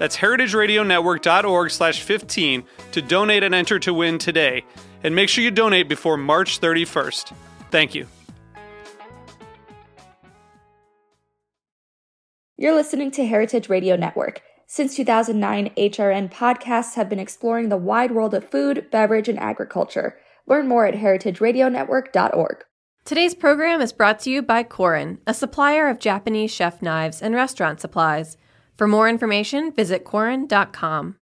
That's heritageradionetwork.org slash 15 to donate and enter to win today. And make sure you donate before March 31st. Thank you. You're listening to Heritage Radio Network. Since 2009, HRN podcasts have been exploring the wide world of food, beverage, and agriculture. Learn more at heritageradionetwork.org. Today's program is brought to you by Korin, a supplier of Japanese chef knives and restaurant supplies. For more information, visit Korin.com.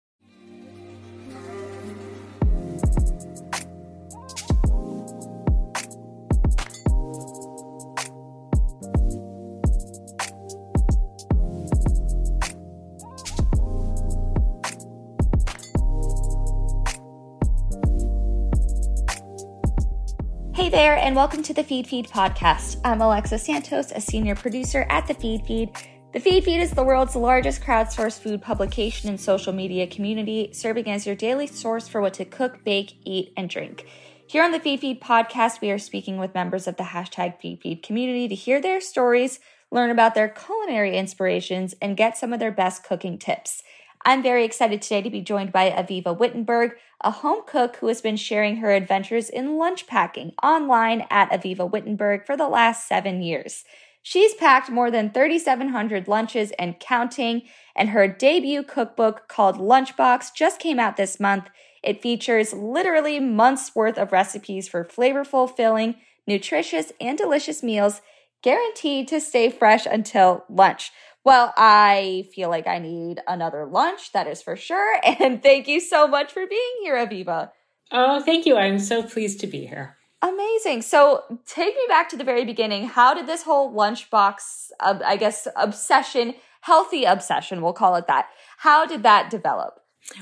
Hey there, and welcome to the Feedfeed podcast. I'm Alexa Santos, a senior producer at the Feedfeed. The Feedfeed is the world's largest crowdsourced food publication and social media community, serving as your daily source for what to cook, bake, eat, and drink. Here on the Feedfeed podcast, we are speaking with members of the hashtag Feedfeed community to hear their stories, learn about their culinary inspirations, and get some of their best cooking tips. I'm very excited today to be joined by Aviva Wittenberg, a home cook who has been sharing her adventures in lunch packing online at Aviva Wittenberg for the last seven years. She's packed more than 3,700 lunches and counting, and her debut cookbook called Lunchbox just came out this month. It features literally months worth of recipes for flavorful, filling, nutritious, and delicious meals guaranteed to stay fresh until lunch. Well, I feel like I need another lunch, that is for sure. And thank you so much for being here, Aviva. Oh, thank you. I'm so pleased to be here. Amazing. So, take me back to the very beginning. How did this whole lunchbox, uh, I guess, obsession, healthy obsession, we'll call it that, how did that develop?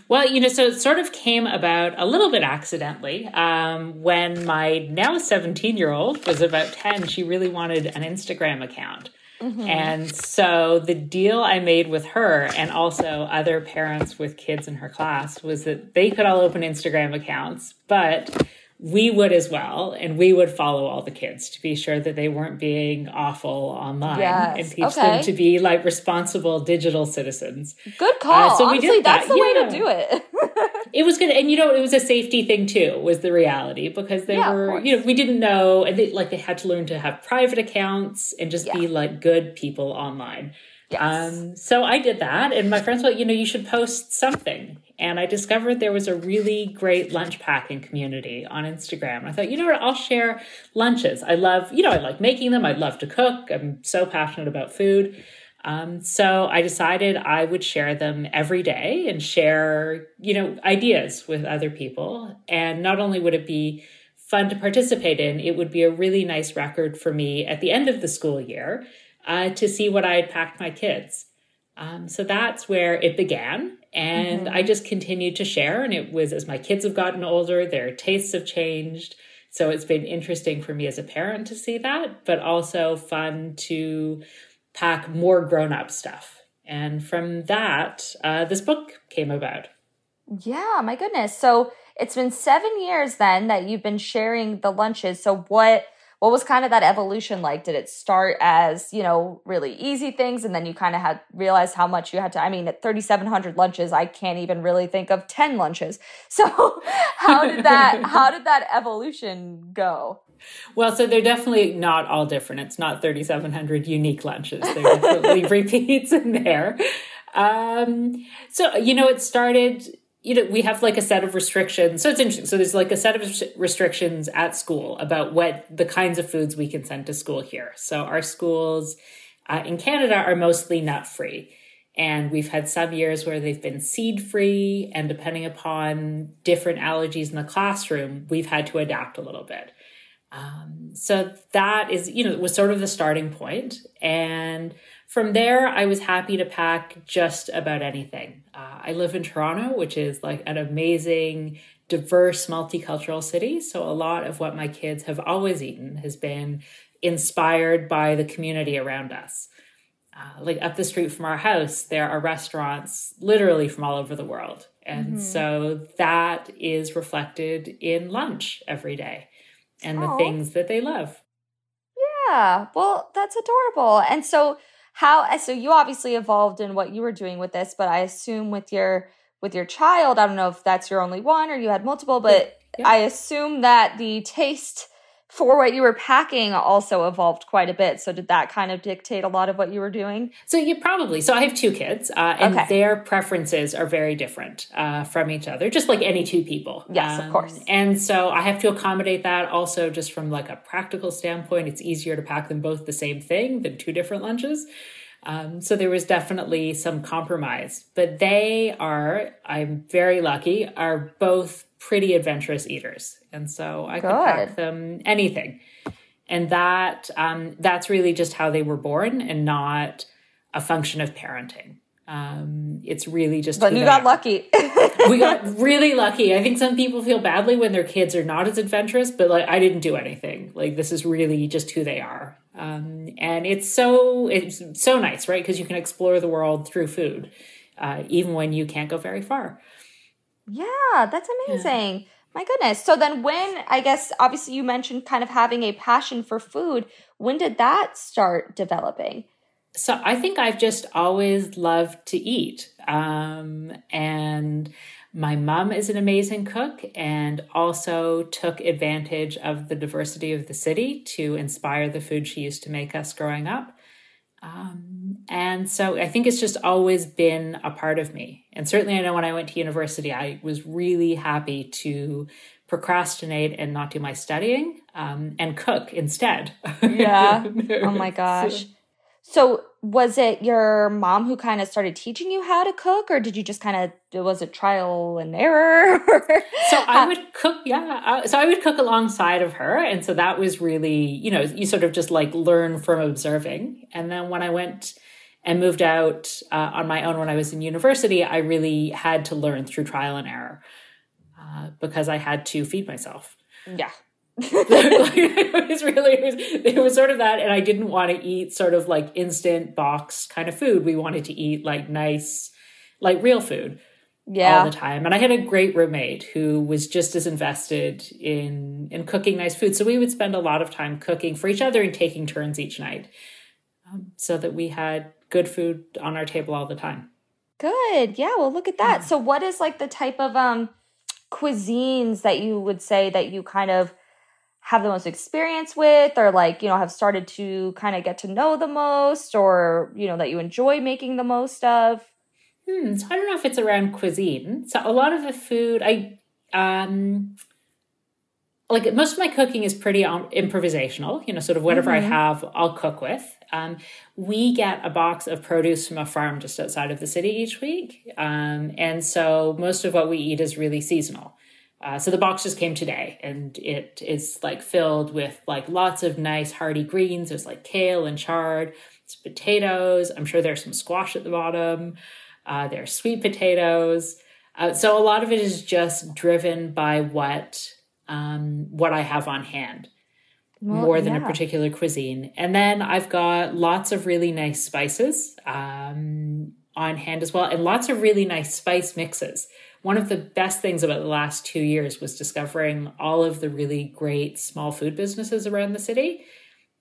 Well, you know, so it sort of came about a little bit accidentally. Um, when my now 17 year old was about 10, she really wanted an Instagram account. Mm-hmm. And so the deal I made with her and also other parents with kids in her class was that they could all open Instagram accounts, but we would as well, and we would follow all the kids to be sure that they weren't being awful online yes. and teach okay. them to be like responsible digital citizens. Good call. Uh, so Honestly, we did that. that's the yeah. way to do it. it was good, and you know, it was a safety thing too. Was the reality because they yeah, were, you know, we didn't know, and they like they had to learn to have private accounts and just yeah. be like good people online. Yes. Um, so I did that, and my friends were, like, you know, you should post something. And I discovered there was a really great lunch packing community on Instagram. I thought, you know what, I'll share lunches. I love, you know, I like making them. I love to cook. I'm so passionate about food. Um, so I decided I would share them every day and share, you know, ideas with other people. And not only would it be fun to participate in, it would be a really nice record for me at the end of the school year uh, to see what I had packed my kids. Um, so that's where it began. And mm-hmm. I just continued to share. And it was as my kids have gotten older, their tastes have changed. So it's been interesting for me as a parent to see that, but also fun to pack more grown up stuff. And from that, uh, this book came about. Yeah, my goodness. So it's been seven years then that you've been sharing the lunches. So what what was kind of that evolution like? Did it start as, you know, really easy things and then you kind of had realized how much you had to I mean, at 3700 lunches, I can't even really think of 10 lunches. So, how did that how did that evolution go? Well, so they're definitely not all different. It's not 3,700 unique lunches. There definitely repeats in there. Um, so, you know, it started you know, we have like a set of restrictions. So it's interesting. So there's like a set of restrictions at school about what the kinds of foods we can send to school here. So our schools uh, in Canada are mostly nut free. And we've had some years where they've been seed free. And depending upon different allergies in the classroom, we've had to adapt a little bit. Um, so that is, you know, was sort of the starting point. And from there, I was happy to pack just about anything. Uh, I live in Toronto, which is like an amazing, diverse, multicultural city. So a lot of what my kids have always eaten has been inspired by the community around us. Uh, like up the street from our house, there are restaurants literally from all over the world. And mm-hmm. so that is reflected in lunch every day and the things that they love. Yeah. Well, that's adorable. And so how uh, so you obviously evolved in what you were doing with this, but I assume with your with your child, I don't know if that's your only one or you had multiple, but yeah. I assume that the taste for what you were packing also evolved quite a bit. So did that kind of dictate a lot of what you were doing? So you probably. So I have two kids, uh, and okay. their preferences are very different uh, from each other, just like any two people. Yes, um, of course. And so I have to accommodate that. Also, just from like a practical standpoint, it's easier to pack them both the same thing than two different lunches. Um, so there was definitely some compromise, but they are, I'm very lucky, are both pretty adventurous eaters. And so I Good. could pack them anything. And that um, that's really just how they were born and not a function of parenting. Um, it's really just. But you got are. lucky. we got really lucky. I think some people feel badly when their kids are not as adventurous, but like I didn't do anything. Like this is really just who they are, um, and it's so it's so nice, right? Because you can explore the world through food, uh, even when you can't go very far. Yeah, that's amazing. Yeah. My goodness. So then when I guess obviously you mentioned kind of having a passion for food, when did that start developing? So I think I've just always loved to eat. Um, and my mom is an amazing cook and also took advantage of the diversity of the city to inspire the food she used to make us growing up. Um, and so I think it's just always been a part of me. And certainly, I know when I went to university, I was really happy to procrastinate and not do my studying um, and cook instead. Yeah. oh my gosh. So, so was it your mom who kind of started teaching you how to cook or did you just kind of it was it trial and error? So i would cook yeah uh, so i would cook alongside of her and so that was really you know you sort of just like learn from observing. And then when i went and moved out uh, on my own when i was in university i really had to learn through trial and error uh, because i had to feed myself. Yeah it was really it was, it was sort of that and i didn't want to eat sort of like instant box kind of food. We wanted to eat like nice like real food yeah. all the time. And i had a great roommate who was just as invested in in cooking nice food. So we would spend a lot of time cooking for each other and taking turns each night um, so that we had good food on our table all the time. Good. Yeah well look at that. Yeah. so what is like the type of um cuisines that you would say that you kind of have the most experience with or like you know have started to kind of get to know the most or you know that you enjoy making the most of? Hmm, so i don't know if it's around cuisine. So a lot of the food i um like most of my cooking is pretty um, improvisational you know sort of whatever mm-hmm. i have i'll cook with. Um, we get a box of produce from a farm just outside of the city each week. Um, and so most of what we eat is really seasonal uh, so the box just came today and it is like filled with like lots of nice hearty greens. There's like kale and chard, it's potatoes. I'm sure there's some squash at the bottom. Uh, there's sweet potatoes. Uh, so a lot of it is just driven by what um, what I have on hand well, more than yeah. a particular cuisine. And then I've got lots of really nice spices um, on hand as well, and lots of really nice spice mixes one of the best things about the last two years was discovering all of the really great small food businesses around the city.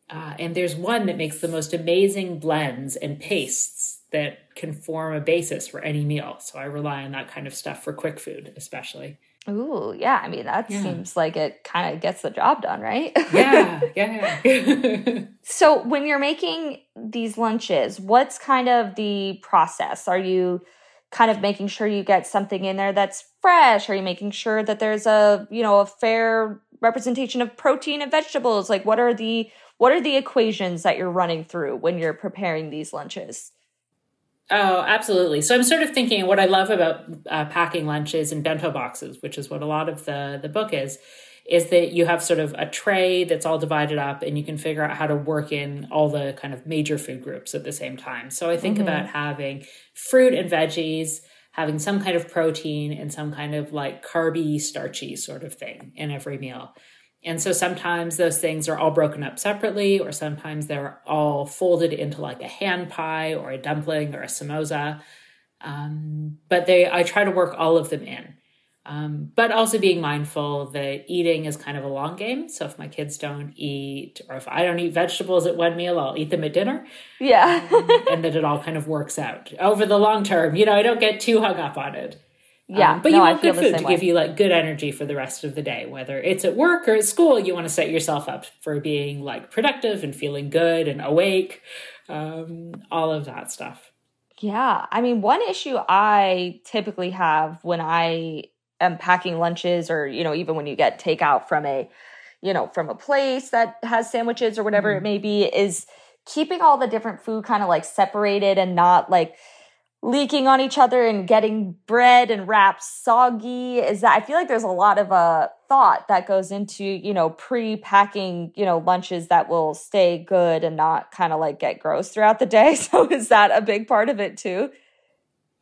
Uh, and there's one that makes the most amazing blends and pastes that can form a basis for any meal. So I rely on that kind of stuff for quick food, especially. Ooh, yeah. I mean, that yeah. seems like it kind of gets the job done, right? yeah, yeah. so, when you're making these lunches, what's kind of the process? Are you kind of making sure you get something in there that's fresh? Are you making sure that there's a, you know, a fair representation of protein and vegetables? Like what are the what are the equations that you're running through when you're preparing these lunches? Oh, absolutely. So I'm sort of thinking what I love about uh, packing lunches and bento boxes, which is what a lot of the the book is, is that you have sort of a tray that's all divided up and you can figure out how to work in all the kind of major food groups at the same time. So I think mm-hmm. about having fruit and veggies, having some kind of protein and some kind of like carby, starchy sort of thing in every meal. And so sometimes those things are all broken up separately, or sometimes they're all folded into like a hand pie or a dumpling or a samosa. Um, but they, I try to work all of them in. Um, but also being mindful that eating is kind of a long game. So if my kids don't eat, or if I don't eat vegetables at one meal, I'll eat them at dinner. Yeah. um, and that it all kind of works out over the long term. You know, I don't get too hung up on it. Yeah, um, but no, you want good food to way. give you like good energy for the rest of the day, whether it's at work or at school. You want to set yourself up for being like productive and feeling good and awake, um, all of that stuff. Yeah, I mean, one issue I typically have when I am packing lunches, or you know, even when you get takeout from a, you know, from a place that has sandwiches or whatever mm. it may be, is keeping all the different food kind of like separated and not like leaking on each other and getting bread and wraps soggy is that i feel like there's a lot of uh thought that goes into you know pre-packing you know lunches that will stay good and not kind of like get gross throughout the day so is that a big part of it too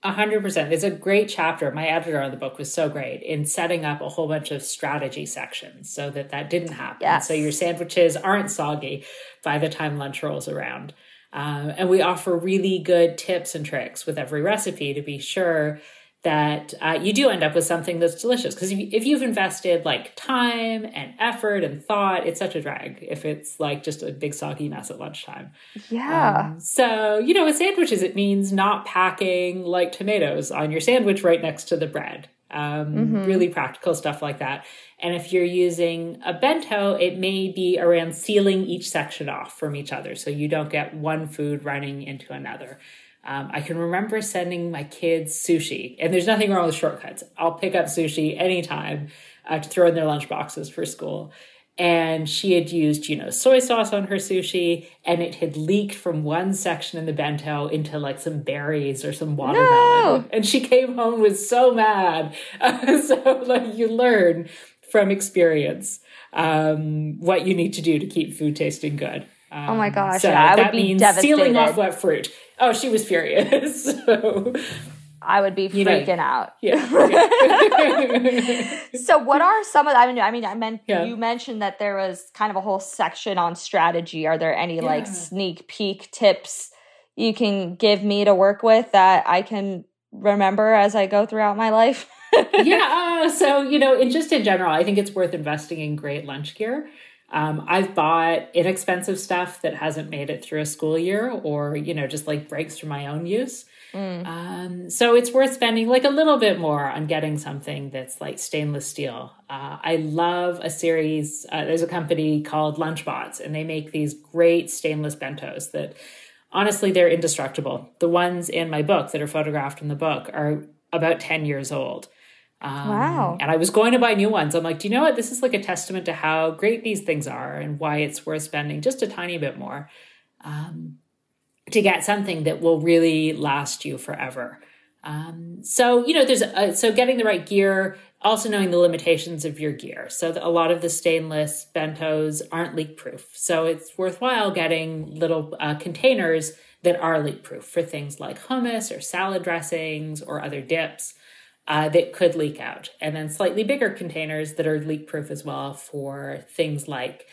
a hundred percent. It's a great chapter. My editor on the book was so great in setting up a whole bunch of strategy sections so that that didn't happen. Yes. So your sandwiches aren't soggy by the time lunch rolls around. Um, and we offer really good tips and tricks with every recipe to be sure that uh, you do end up with something that's delicious. Because if, if you've invested like time and effort and thought, it's such a drag if it's like just a big soggy mess at lunchtime. Yeah. Um, so, you know, with sandwiches, it means not packing like tomatoes on your sandwich right next to the bread. Um, mm-hmm. Really practical stuff like that. And if you're using a bento, it may be around sealing each section off from each other so you don't get one food running into another. Um, I can remember sending my kids sushi, and there's nothing wrong with shortcuts. I'll pick up sushi anytime uh, to throw in their lunch boxes for school. And she had used, you know, soy sauce on her sushi, and it had leaked from one section in the bento into like some berries or some watermelon. No! And she came home was so mad. Uh, so, like, you learn from experience um, what you need to do to keep food tasting good. Um, oh my gosh! So yeah, I would be devastated. sealing off wet fruit. Oh, she was furious. so. I would be freaking you know, out. Yeah. so, what are some of? I mean, I mean, I meant yeah. you mentioned that there was kind of a whole section on strategy. Are there any yeah. like sneak peek tips you can give me to work with that I can remember as I go throughout my life? yeah. Uh, so, you know, in just in general, I think it's worth investing in great lunch gear. Um, I've bought inexpensive stuff that hasn't made it through a school year or, you know, just like breaks for my own use. Mm. Um, so it's worth spending like a little bit more on getting something that's like stainless steel. Uh, I love a series. Uh, there's a company called Lunchbots, and they make these great stainless bentos that honestly they're indestructible. The ones in my book that are photographed in the book are about 10 years old. Um, wow. And I was going to buy new ones. I'm like, do you know what? This is like a testament to how great these things are and why it's worth spending just a tiny bit more um, to get something that will really last you forever. Um, so, you know, there's a, so getting the right gear, also knowing the limitations of your gear. So, a lot of the stainless bentos aren't leak proof. So, it's worthwhile getting little uh, containers that are leak proof for things like hummus or salad dressings or other dips uh, that could leak out. And then slightly bigger containers that are leak proof as well for things like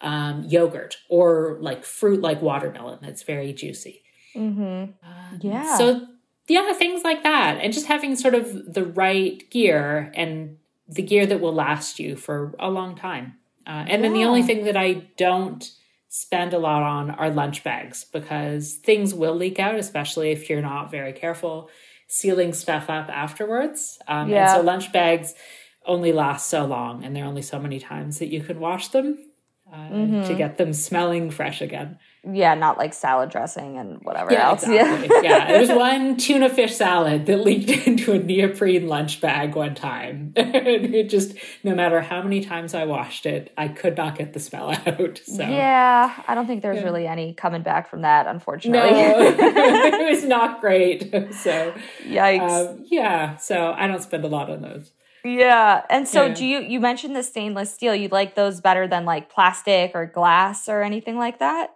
um, yogurt or like fruit like watermelon that's very juicy. Mm-hmm. Um, yeah. So, yeah, things like that. And just having sort of the right gear and the gear that will last you for a long time. Uh, and yeah. then the only thing that I don't spend a lot on are lunch bags because things will leak out, especially if you're not very careful sealing stuff up afterwards. Um, yeah. And so lunch bags only last so long, and there are only so many times that you can wash them. uh, mm-hmm. to get them smelling fresh again. Yeah, not like salad dressing and whatever yeah, else. Exactly. Yeah, yeah. There was one tuna fish salad that leaked into a neoprene lunch bag one time. it just, no matter how many times I washed it, I could not get the smell out. So yeah, I don't think there's yeah. really any coming back from that, unfortunately. No, it was not great. So yikes. Um, yeah, so I don't spend a lot on those. Yeah. And so yeah. do you you mentioned the stainless steel. You like those better than like plastic or glass or anything like that?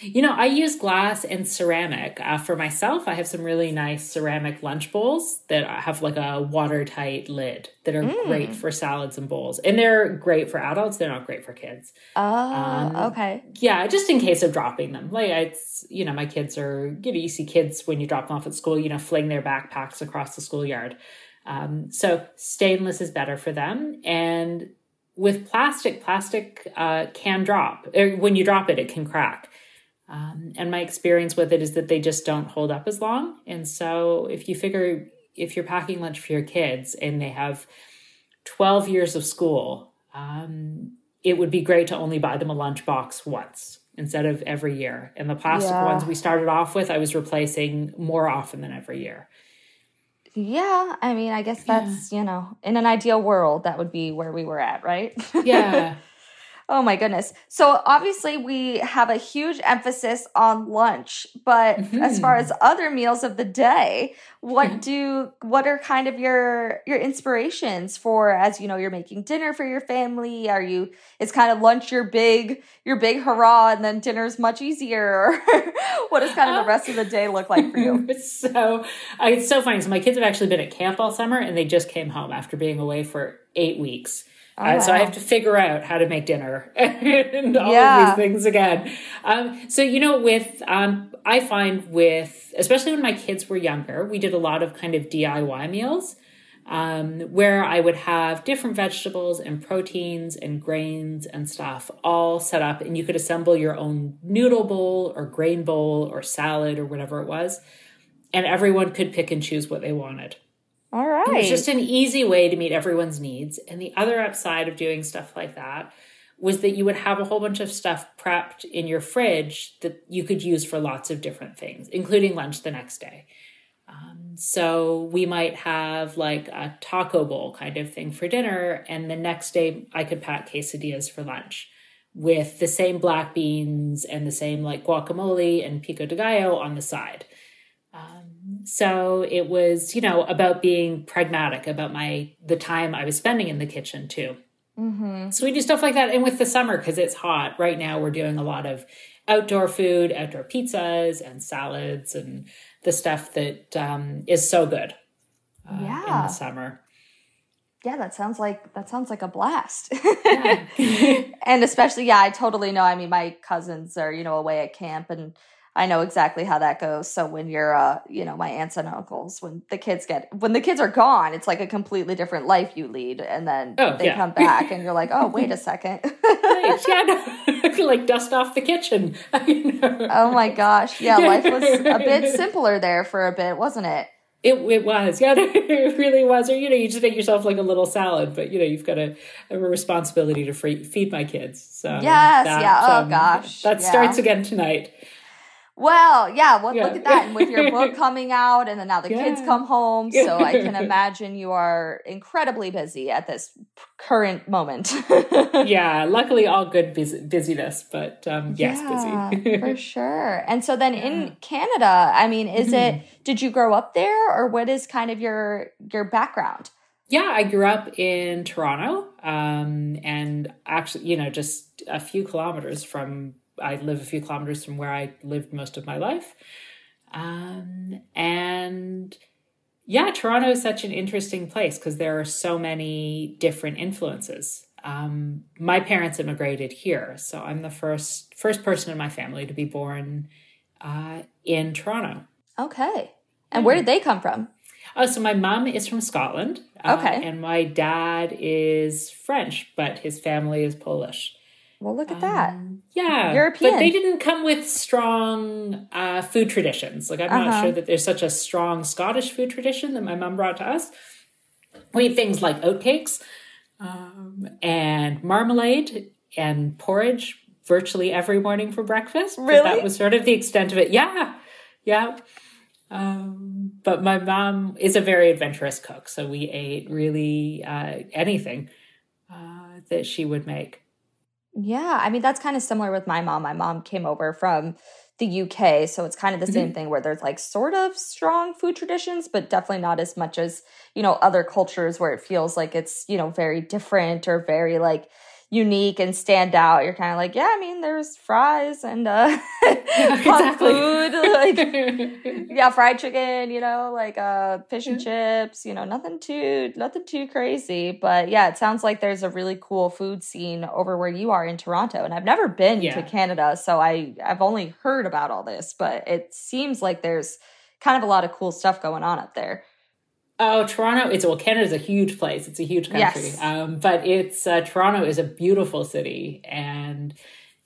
You know, I use glass and ceramic. Uh, for myself, I have some really nice ceramic lunch bowls that have like a watertight lid that are mm. great for salads and bowls. And they're great for adults, they're not great for kids. Oh, um, okay. Yeah, just in case of dropping them. Like, it's, you know, my kids are, you know, you see kids when you drop them off at school, you know, fling their backpacks across the schoolyard. Um, so stainless is better for them. And with plastic, plastic uh, can drop. Er, when you drop it, it can crack. Um, and my experience with it is that they just don't hold up as long. And so if you figure if you're packing lunch for your kids and they have 12 years of school, um, it would be great to only buy them a lunch box once instead of every year. And the plastic yeah. ones we started off with, I was replacing more often than every year. Yeah, I mean, I guess that's, yeah. you know, in an ideal world, that would be where we were at, right? Yeah. Oh my goodness. So obviously we have a huge emphasis on lunch, but mm-hmm. as far as other meals of the day, what mm-hmm. do what are kind of your your inspirations for as you know you're making dinner for your family? Are you is kind of lunch your big your big hurrah and then dinner's much easier? what does kind of the rest of the day look like for you? It's so uh, it's so funny. So my kids have actually been at camp all summer and they just came home after being away for eight weeks. Uh, So I have to figure out how to make dinner and all yeah. of these things again. Um, so you know, with um, I find with especially when my kids were younger, we did a lot of kind of DIY meals. Um, where I would have different vegetables and proteins and grains and stuff all set up, and you could assemble your own noodle bowl or grain bowl or salad or whatever it was, and everyone could pick and choose what they wanted. All right. It's just an easy way to meet everyone's needs. And the other upside of doing stuff like that was that you would have a whole bunch of stuff prepped in your fridge that you could use for lots of different things, including lunch the next day. Um, so we might have like a taco bowl kind of thing for dinner, and the next day I could pack quesadillas for lunch with the same black beans and the same like guacamole and pico de gallo on the side. So it was, you know, about being pragmatic about my the time I was spending in the kitchen too. Mm-hmm. So we do stuff like that, and with the summer because it's hot right now, we're doing a lot of outdoor food, outdoor pizzas and salads, and the stuff that um, is so good. Uh, yeah. in the summer. Yeah, that sounds like that sounds like a blast. Yeah. and especially, yeah, I totally know. I mean, my cousins are you know away at camp, and I know exactly how that goes. So when you're, uh, you know, my aunts and uncles, when the kids get, when the kids are gone, it's like a completely different life you lead, and then oh, they yeah. come back, and you're like, oh, wait a second, yeah, no. like dust off the kitchen. oh my gosh, yeah, life was a bit simpler there for a bit, wasn't it? It, it was, yeah, it really was. Or you know, you just make yourself like a little salad, but you know, you've got a, a responsibility to free, feed my kids. So yes, that, yeah. Oh um, gosh, that yeah. starts again tonight. Well, yeah, well, yeah. look at that. And with your book coming out, and then now the yeah. kids come home. So I can imagine you are incredibly busy at this current moment. yeah, luckily, all good busyness, but um, yes, yeah, busy. for sure. And so then in Canada, I mean, is mm-hmm. it, did you grow up there or what is kind of your your background? Yeah, I grew up in Toronto um, and actually, you know, just a few kilometers from I live a few kilometers from where I lived most of my life. Um, and yeah, Toronto is such an interesting place because there are so many different influences. Um, my parents immigrated here, so I'm the first first person in my family to be born uh, in Toronto. Okay, and where did they come from? Oh, so my mom is from Scotland. Uh, okay, and my dad is French, but his family is Polish. Well, look at that. Um, yeah. European. But they didn't come with strong uh, food traditions. Like, I'm uh-huh. not sure that there's such a strong Scottish food tradition that my mom brought to us. We eat things like oatcakes um, and marmalade and porridge virtually every morning for breakfast. Really? that was sort of the extent of it. Yeah. Yeah. Um, but my mom is a very adventurous cook. So we ate really uh, anything uh, that she would make. Yeah. I mean, that's kind of similar with my mom. My mom came over from the UK. So it's kind of the mm-hmm. same thing where there's like sort of strong food traditions, but definitely not as much as, you know, other cultures where it feels like it's, you know, very different or very like, unique and stand out. You're kind of like, yeah, I mean, there's fries and uh, exactly. food, like yeah, fried chicken, you know, like uh, fish and chips. You know, nothing too nothing too crazy. But yeah, it sounds like there's a really cool food scene over where you are in Toronto, and I've never been yeah. to Canada, so I I've only heard about all this, but it seems like there's kind of a lot of cool stuff going on up there. Oh, Toronto! It's well, Canada's a huge place. It's a huge country, yes. um, but it's uh, Toronto is a beautiful city, and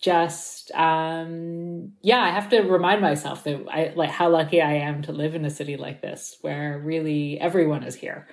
just um, yeah, I have to remind myself that I like how lucky I am to live in a city like this, where really everyone is here.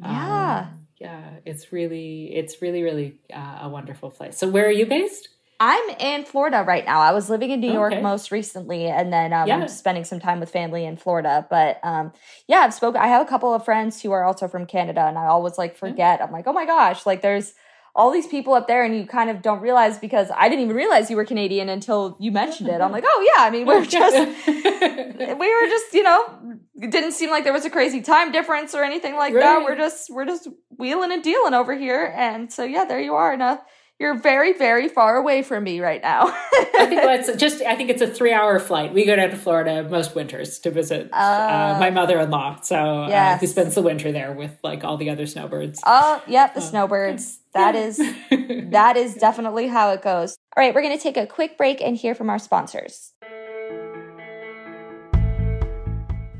Yeah, um, yeah, it's really, it's really, really uh, a wonderful place. So, where are you based? I'm in Florida right now. I was living in New okay. York most recently, and then um, yeah. I'm spending some time with family in Florida. But um, yeah, I've spoken. I have a couple of friends who are also from Canada, and I always like forget. I'm like, oh my gosh, like there's all these people up there, and you kind of don't realize because I didn't even realize you were Canadian until you mentioned it. I'm like, oh yeah, I mean, we are just we were just you know it didn't seem like there was a crazy time difference or anything like right. that. We're just we're just wheeling and dealing over here, and so yeah, there you are in a you're very, very far away from me right now. I think that's just. I think it's a three-hour flight. We go down to Florida most winters to visit uh, uh, my mother-in-law. So yes. uh, who spends the winter there with like all the other snowbirds. Oh, yep, the uh, snowbirds. That is that is definitely how it goes. All right, we're going to take a quick break and hear from our sponsors.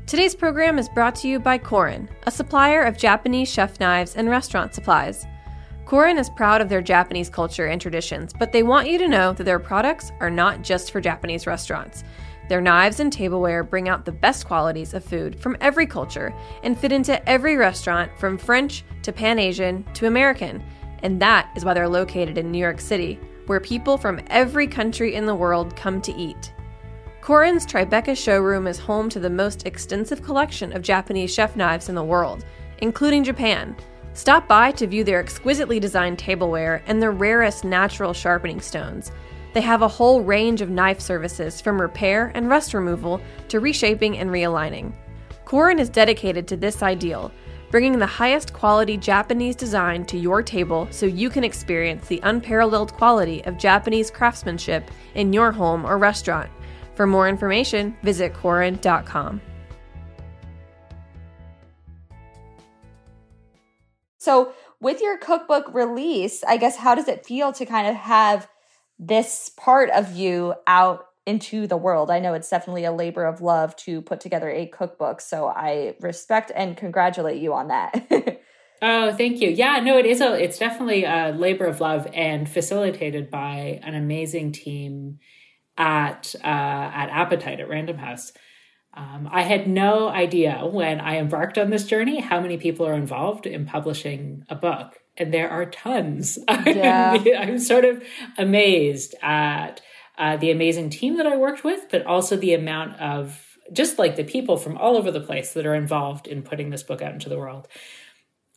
Today's program is brought to you by Korin, a supplier of Japanese chef knives and restaurant supplies. Korin is proud of their Japanese culture and traditions, but they want you to know that their products are not just for Japanese restaurants. Their knives and tableware bring out the best qualities of food from every culture and fit into every restaurant from French to Pan Asian to American. And that is why they're located in New York City, where people from every country in the world come to eat. Korin's Tribeca showroom is home to the most extensive collection of Japanese chef knives in the world, including Japan. Stop by to view their exquisitely designed tableware and the rarest natural sharpening stones. They have a whole range of knife services from repair and rust removal to reshaping and realigning. Korin is dedicated to this ideal, bringing the highest quality Japanese design to your table so you can experience the unparalleled quality of Japanese craftsmanship in your home or restaurant. For more information, visit Korin.com. So, with your cookbook release, I guess how does it feel to kind of have this part of you out into the world? I know it's definitely a labor of love to put together a cookbook, so I respect and congratulate you on that. oh, thank you. Yeah, no, it is a it's definitely a labor of love and facilitated by an amazing team at uh, at Appetite at Random House. Um, I had no idea when I embarked on this journey how many people are involved in publishing a book. And there are tons. Yeah. I'm sort of amazed at uh, the amazing team that I worked with, but also the amount of just like the people from all over the place that are involved in putting this book out into the world.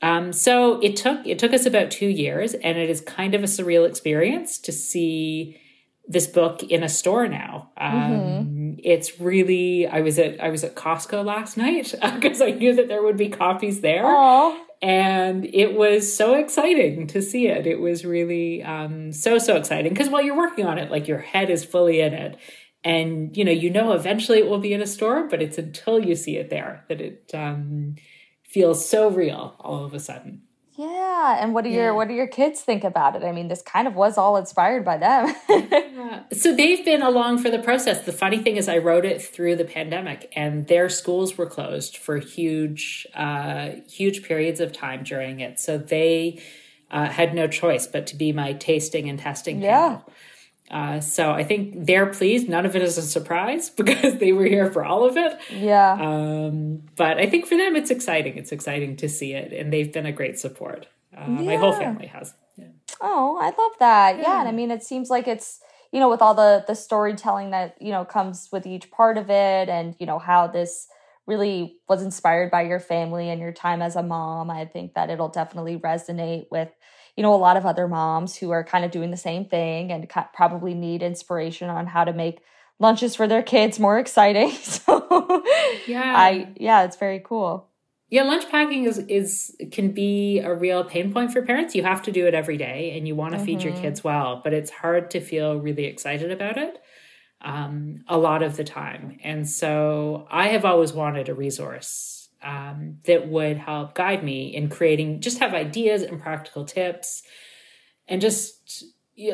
Um, so it took it took us about two years, and it is kind of a surreal experience to see this book in a store now. Um, mm-hmm. It's really I was at I was at Costco last night because I knew that there would be copies there, Aww. and it was so exciting to see it. It was really um, so so exciting because while you're working on it, like your head is fully in it, and you know you know eventually it will be in a store, but it's until you see it there that it um, feels so real all of a sudden. Yeah, and what do yeah. your what do your kids think about it? I mean, this kind of was all inspired by them. yeah. So they've been along for the process. The funny thing is, I wrote it through the pandemic, and their schools were closed for huge, uh, huge periods of time during it. So they uh, had no choice but to be my tasting and testing yeah. Uh, so I think they're pleased. None of it is a surprise because they were here for all of it. Yeah. Um, but I think for them, it's exciting. It's exciting to see it, and they've been a great support. Uh, yeah. My whole family has. Yeah. Oh, I love that. Yeah. yeah, and I mean, it seems like it's you know with all the the storytelling that you know comes with each part of it, and you know how this really was inspired by your family and your time as a mom. I think that it'll definitely resonate with you know a lot of other moms who are kind of doing the same thing and probably need inspiration on how to make lunches for their kids more exciting. So yeah, I yeah, it's very cool. Yeah, lunch packing is is can be a real pain point for parents. You have to do it every day, and you want to mm-hmm. feed your mm-hmm. kids well, but it's hard to feel really excited about it um, a lot of the time. And so, I have always wanted a resource um, that would help guide me in creating, just have ideas and practical tips, and just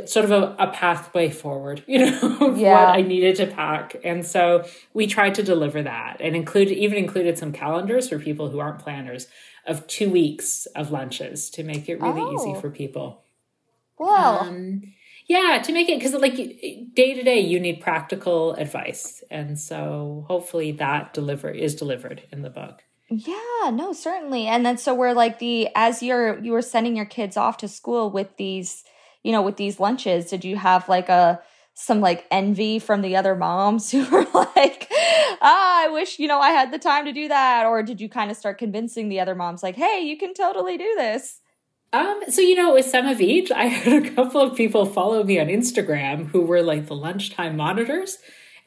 sort of a, a, pathway forward, you know, yeah. what I needed to pack. And so we tried to deliver that and included even included some calendars for people who aren't planners of two weeks of lunches to make it really oh. easy for people. Wow. Um, yeah, to make it because like day to day you need practical advice. And so hopefully that deliver is delivered in the book. Yeah, no, certainly. And then so we're like the as you're you were sending your kids off to school with these you know, with these lunches, did you have like a some like envy from the other moms who were like, ah, I wish, you know, I had the time to do that? Or did you kind of start convincing the other moms, like, hey, you can totally do this? Um, so you know, with some of each, I had a couple of people follow me on Instagram who were like the lunchtime monitors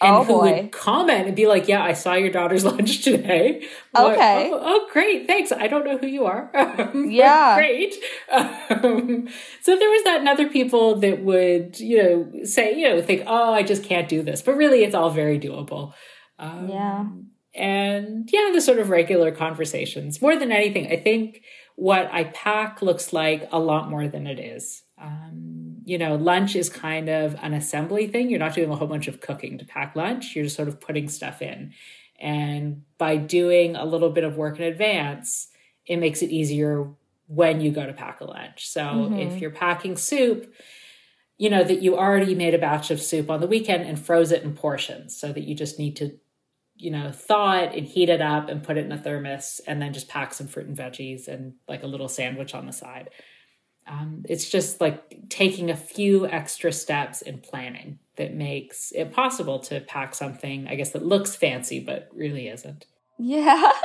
and oh, who boy. would comment and be like, "Yeah, I saw your daughter's lunch today." Okay. oh, oh, great, thanks. I don't know who you are. yeah, great. Um, so there was that, and other people that would, you know, say, you know, think, "Oh, I just can't do this," but really, it's all very doable. Um, yeah. And yeah, the sort of regular conversations. More than anything, I think what I pack looks like a lot more than it is. Um, you know, lunch is kind of an assembly thing. You're not doing a whole bunch of cooking to pack lunch. You're just sort of putting stuff in. And by doing a little bit of work in advance, it makes it easier when you go to pack a lunch. So mm-hmm. if you're packing soup, you know that you already made a batch of soup on the weekend and froze it in portions so that you just need to you know thaw it and heat it up and put it in a thermos and then just pack some fruit and veggies and like a little sandwich on the side um, it's just like taking a few extra steps in planning that makes it possible to pack something, I guess, that looks fancy, but really isn't. Yeah.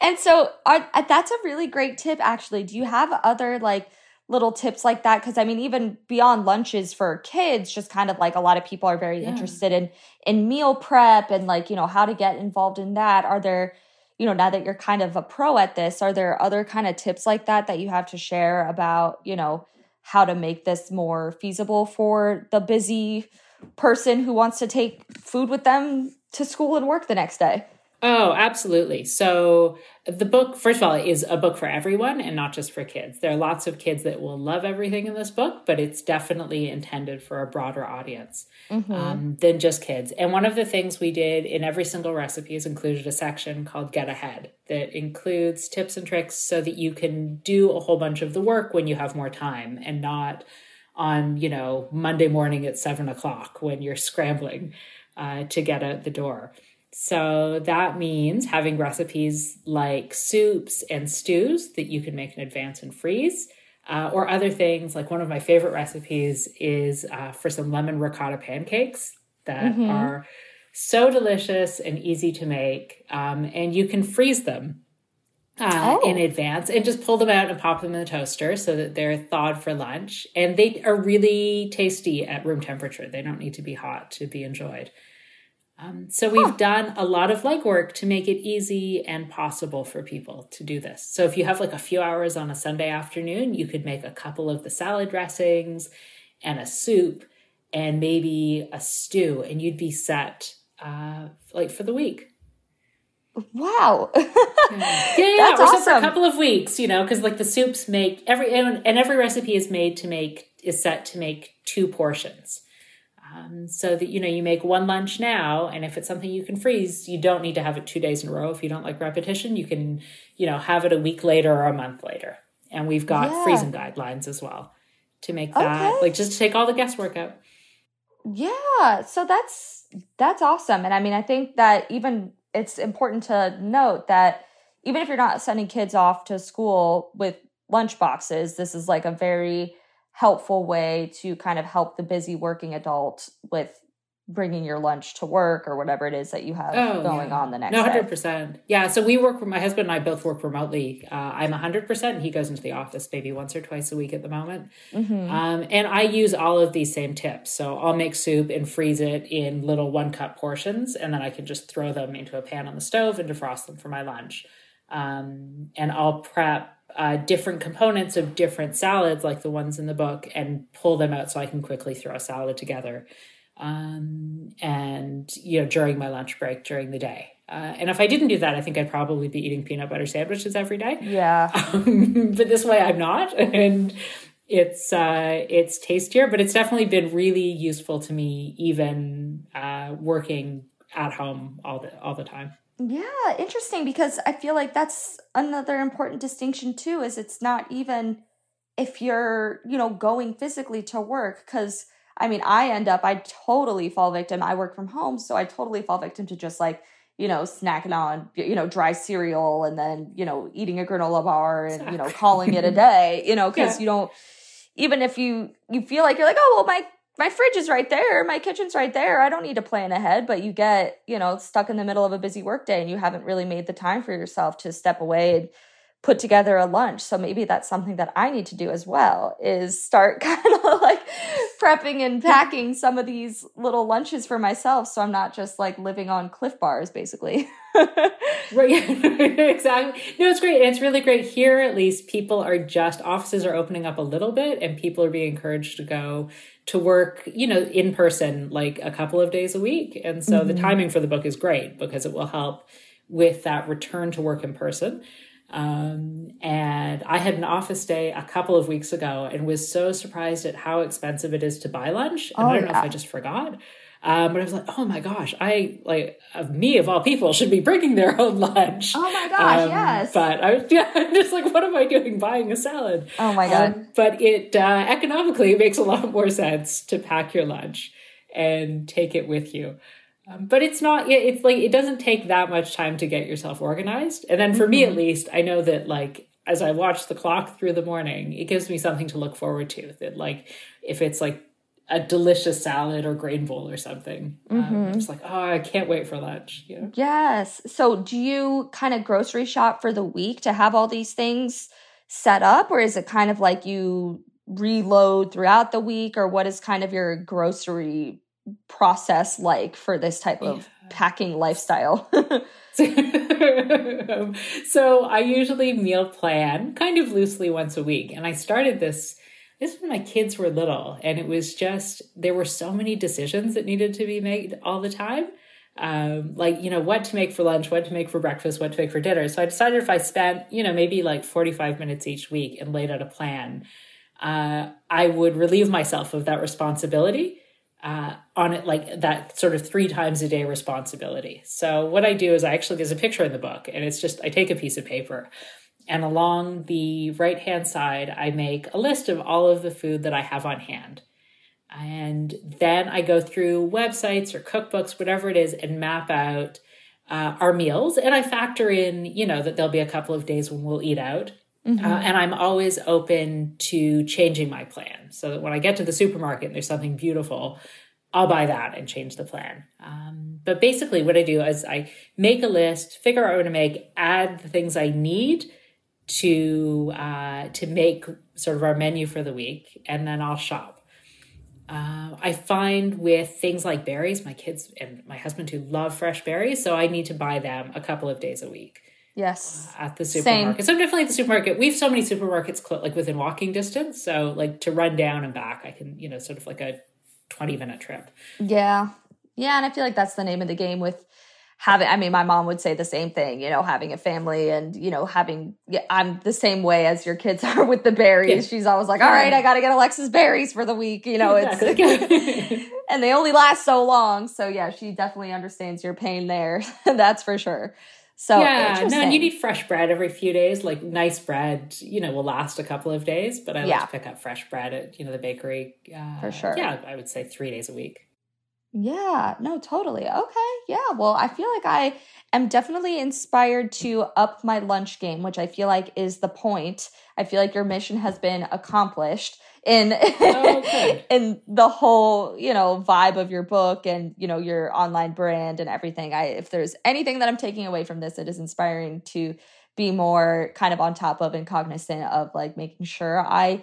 And so are, uh, that's a really great tip, actually. Do you have other like little tips like that? Because I mean, even beyond lunches for kids, just kind of like a lot of people are very yeah. interested in in meal prep and like, you know, how to get involved in that. Are there you know, now that you're kind of a pro at this, are there other kind of tips like that that you have to share about, you know, how to make this more feasible for the busy person who wants to take food with them to school and work the next day? Oh, absolutely. So the book, first of all, is a book for everyone and not just for kids. There are lots of kids that will love everything in this book, but it's definitely intended for a broader audience mm-hmm. um, than just kids. And one of the things we did in every single recipe is included a section called Get Ahead that includes tips and tricks so that you can do a whole bunch of the work when you have more time and not on, you know, Monday morning at seven o'clock when you're scrambling uh, to get out the door. So that means having recipes like soups and stews that you can make in advance and freeze. Uh, or other things like one of my favorite recipes is uh, for some lemon ricotta pancakes that mm-hmm. are so delicious and easy to make. Um, and you can freeze them uh, oh. in advance and just pull them out and pop them in the toaster so that they're thawed for lunch. And they are really tasty at room temperature. They don't need to be hot to be enjoyed. Um, so we've huh. done a lot of legwork to make it easy and possible for people to do this. So if you have like a few hours on a Sunday afternoon, you could make a couple of the salad dressings and a soup and maybe a stew, and you'd be set uh, like for the week. Wow. yeah, yeah, yeah. That's awesome. for a couple of weeks, you know, because like the soups make every and every recipe is made to make is set to make two portions. Um, so that you know you make one lunch now and if it's something you can freeze you don't need to have it two days in a row. If you don't like repetition you can you know have it a week later or a month later. And we've got yeah. freezing guidelines as well to make that okay. like just to take all the guesswork out. Yeah. So that's that's awesome. And i mean i think that even it's important to note that even if you're not sending kids off to school with lunch boxes this is like a very helpful way to kind of help the busy working adult with bringing your lunch to work or whatever it is that you have oh, going yeah. on the next no 100% day. yeah so we work my husband and i both work remotely uh, i'm 100% and he goes into the office maybe once or twice a week at the moment mm-hmm. um, and i use all of these same tips so i'll make soup and freeze it in little one cup portions and then i can just throw them into a pan on the stove and defrost them for my lunch um, and i'll prep uh, different components of different salads like the ones in the book and pull them out so i can quickly throw a salad together um, and you know during my lunch break during the day. Uh, and if I didn't do that, I think I'd probably be eating peanut butter sandwiches every day. Yeah. Um, but this way, I'm not, and it's uh, it's tastier. But it's definitely been really useful to me, even uh, working at home all the all the time. Yeah, interesting because I feel like that's another important distinction too. Is it's not even if you're you know going physically to work because I mean, I end up, I totally fall victim. I work from home, so I totally fall victim to just like, you know, snacking on, you know, dry cereal and then, you know, eating a granola bar and, you know, calling it a day, you know, because yeah. you don't, even if you, you feel like you're like, oh, well, my, my fridge is right there. My kitchen's right there. I don't need to plan ahead, but you get, you know, stuck in the middle of a busy workday and you haven't really made the time for yourself to step away and put together a lunch. So maybe that's something that I need to do as well is start kind of like prepping and packing some of these little lunches for myself so I'm not just like living on Clif Bars basically. right exactly. No, it's great. It's really great here at least people are just offices are opening up a little bit and people are being encouraged to go to work, you know, in person like a couple of days a week. And so mm-hmm. the timing for the book is great because it will help with that return to work in person. Um, and I had an office day a couple of weeks ago and was so surprised at how expensive it is to buy lunch. And oh, I don't yeah. know if I just forgot. Um, but I was like, oh my gosh, I like of me of all people should be bringing their own lunch. Oh my gosh, um, yes. But I was yeah, I'm just like, what am I doing buying a salad? Oh my god. Um, but it uh, economically it makes a lot more sense to pack your lunch and take it with you. Um, but it's not, it's like, it doesn't take that much time to get yourself organized. And then for mm-hmm. me, at mm-hmm. least, I know that like, as I watch the clock through the morning, it gives me something to look forward to. That like, if it's like a delicious salad or grain bowl or something, um, mm-hmm. um, I'm just like, oh, I can't wait for lunch. You know? Yes. So do you kind of grocery shop for the week to have all these things set up, or is it kind of like you reload throughout the week, or what is kind of your grocery process like for this type of yeah. packing lifestyle? so I usually meal plan kind of loosely once a week. And I started this this when my kids were little and it was just there were so many decisions that needed to be made all the time um, like you know what to make for lunch what to make for breakfast what to make for dinner so i decided if i spent you know maybe like 45 minutes each week and laid out a plan uh, i would relieve myself of that responsibility uh, on it like that sort of three times a day responsibility. So what I do is I actually there's a picture in the book and it's just I take a piece of paper and along the right hand side I make a list of all of the food that I have on hand. And then I go through websites or cookbooks, whatever it is, and map out uh, our meals. And I factor in, you know, that there'll be a couple of days when we'll eat out. Mm-hmm. Uh, and I'm always open to changing my plan so that when I get to the supermarket and there's something beautiful, I'll buy that and change the plan. Um, but basically, what I do is I make a list, figure out what to make, add the things I need to uh, to make sort of our menu for the week, and then I'll shop. Uh, I find with things like berries, my kids and my husband who love fresh berries, so I need to buy them a couple of days a week. Yes. At the supermarket. Same. So definitely at the supermarket. We have so many supermarkets cl- like within walking distance. So like to run down and back, I can, you know, sort of like a 20 minute trip. Yeah. Yeah. And I feel like that's the name of the game with having, I mean, my mom would say the same thing, you know, having a family and, you know, having, yeah, I'm the same way as your kids are with the berries. Yeah. She's always like, all right, I got to get Alexa's berries for the week. You know, exactly. it's, and they only last so long. So yeah, she definitely understands your pain there. that's for sure. So yeah, no, and you need fresh bread every few days. Like nice bread, you know, will last a couple of days. But I yeah. like to pick up fresh bread at you know the bakery. Uh, For sure. Yeah, I would say three days a week. Yeah, no, totally. Okay, yeah. Well, I feel like I am definitely inspired to up my lunch game, which I feel like is the point. I feel like your mission has been accomplished. in oh, in the whole you know vibe of your book and you know your online brand and everything i if there's anything that i'm taking away from this it is inspiring to be more kind of on top of and cognizant of like making sure i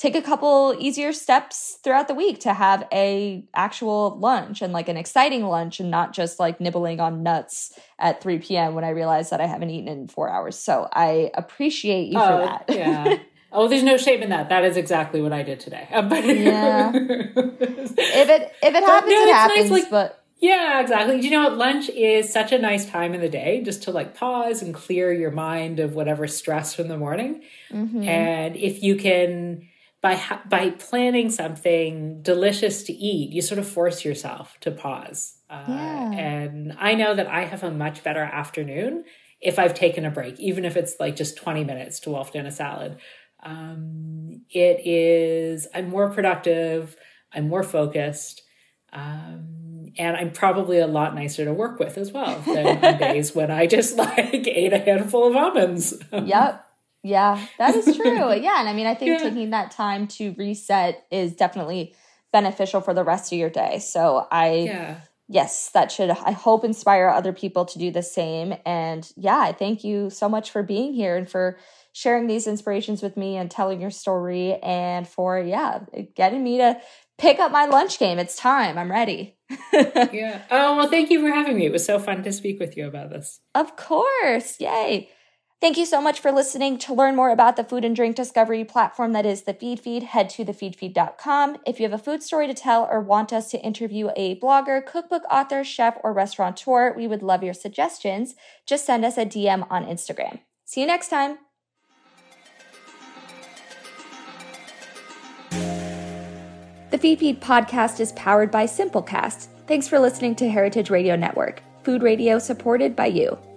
take a couple easier steps throughout the week to have a actual lunch and like an exciting lunch and not just like nibbling on nuts at 3 p.m. when I realize that I haven't eaten in four hours. So I appreciate you oh, for that. yeah. Oh, there's no shame in that. That is exactly what I did today. yeah. if it if it happens, no, it happens. Nice, like, but yeah, exactly. You know what? Lunch is such a nice time in the day just to like pause and clear your mind of whatever stress from the morning. Mm-hmm. And if you can by ha- by planning something delicious to eat, you sort of force yourself to pause. Uh, yeah. And I know that I have a much better afternoon if I've taken a break, even if it's like just 20 minutes to wolf in a salad. Um, it is, I'm more productive, I'm more focused, um, and I'm probably a lot nicer to work with as well than on days when I just like ate a handful of almonds. yep. Yeah, that is true. yeah. And I mean, I think yeah. taking that time to reset is definitely beneficial for the rest of your day. So I, yeah. yes, that should, I hope, inspire other people to do the same. And yeah, I thank you so much for being here and for sharing these inspirations with me and telling your story and for, yeah, getting me to pick up my lunch game. It's time. I'm ready. yeah. Oh, well, thank you for having me. It was so fun to speak with you about this. Of course. Yay. Thank you so much for listening. To learn more about the food and drink discovery platform that is the Feedfeed, head to thefeedfeed.com. If you have a food story to tell or want us to interview a blogger, cookbook author, chef, or restaurateur, we would love your suggestions. Just send us a DM on Instagram. See you next time. The Feedfeed podcast is powered by Simplecast. Thanks for listening to Heritage Radio Network, food radio supported by you.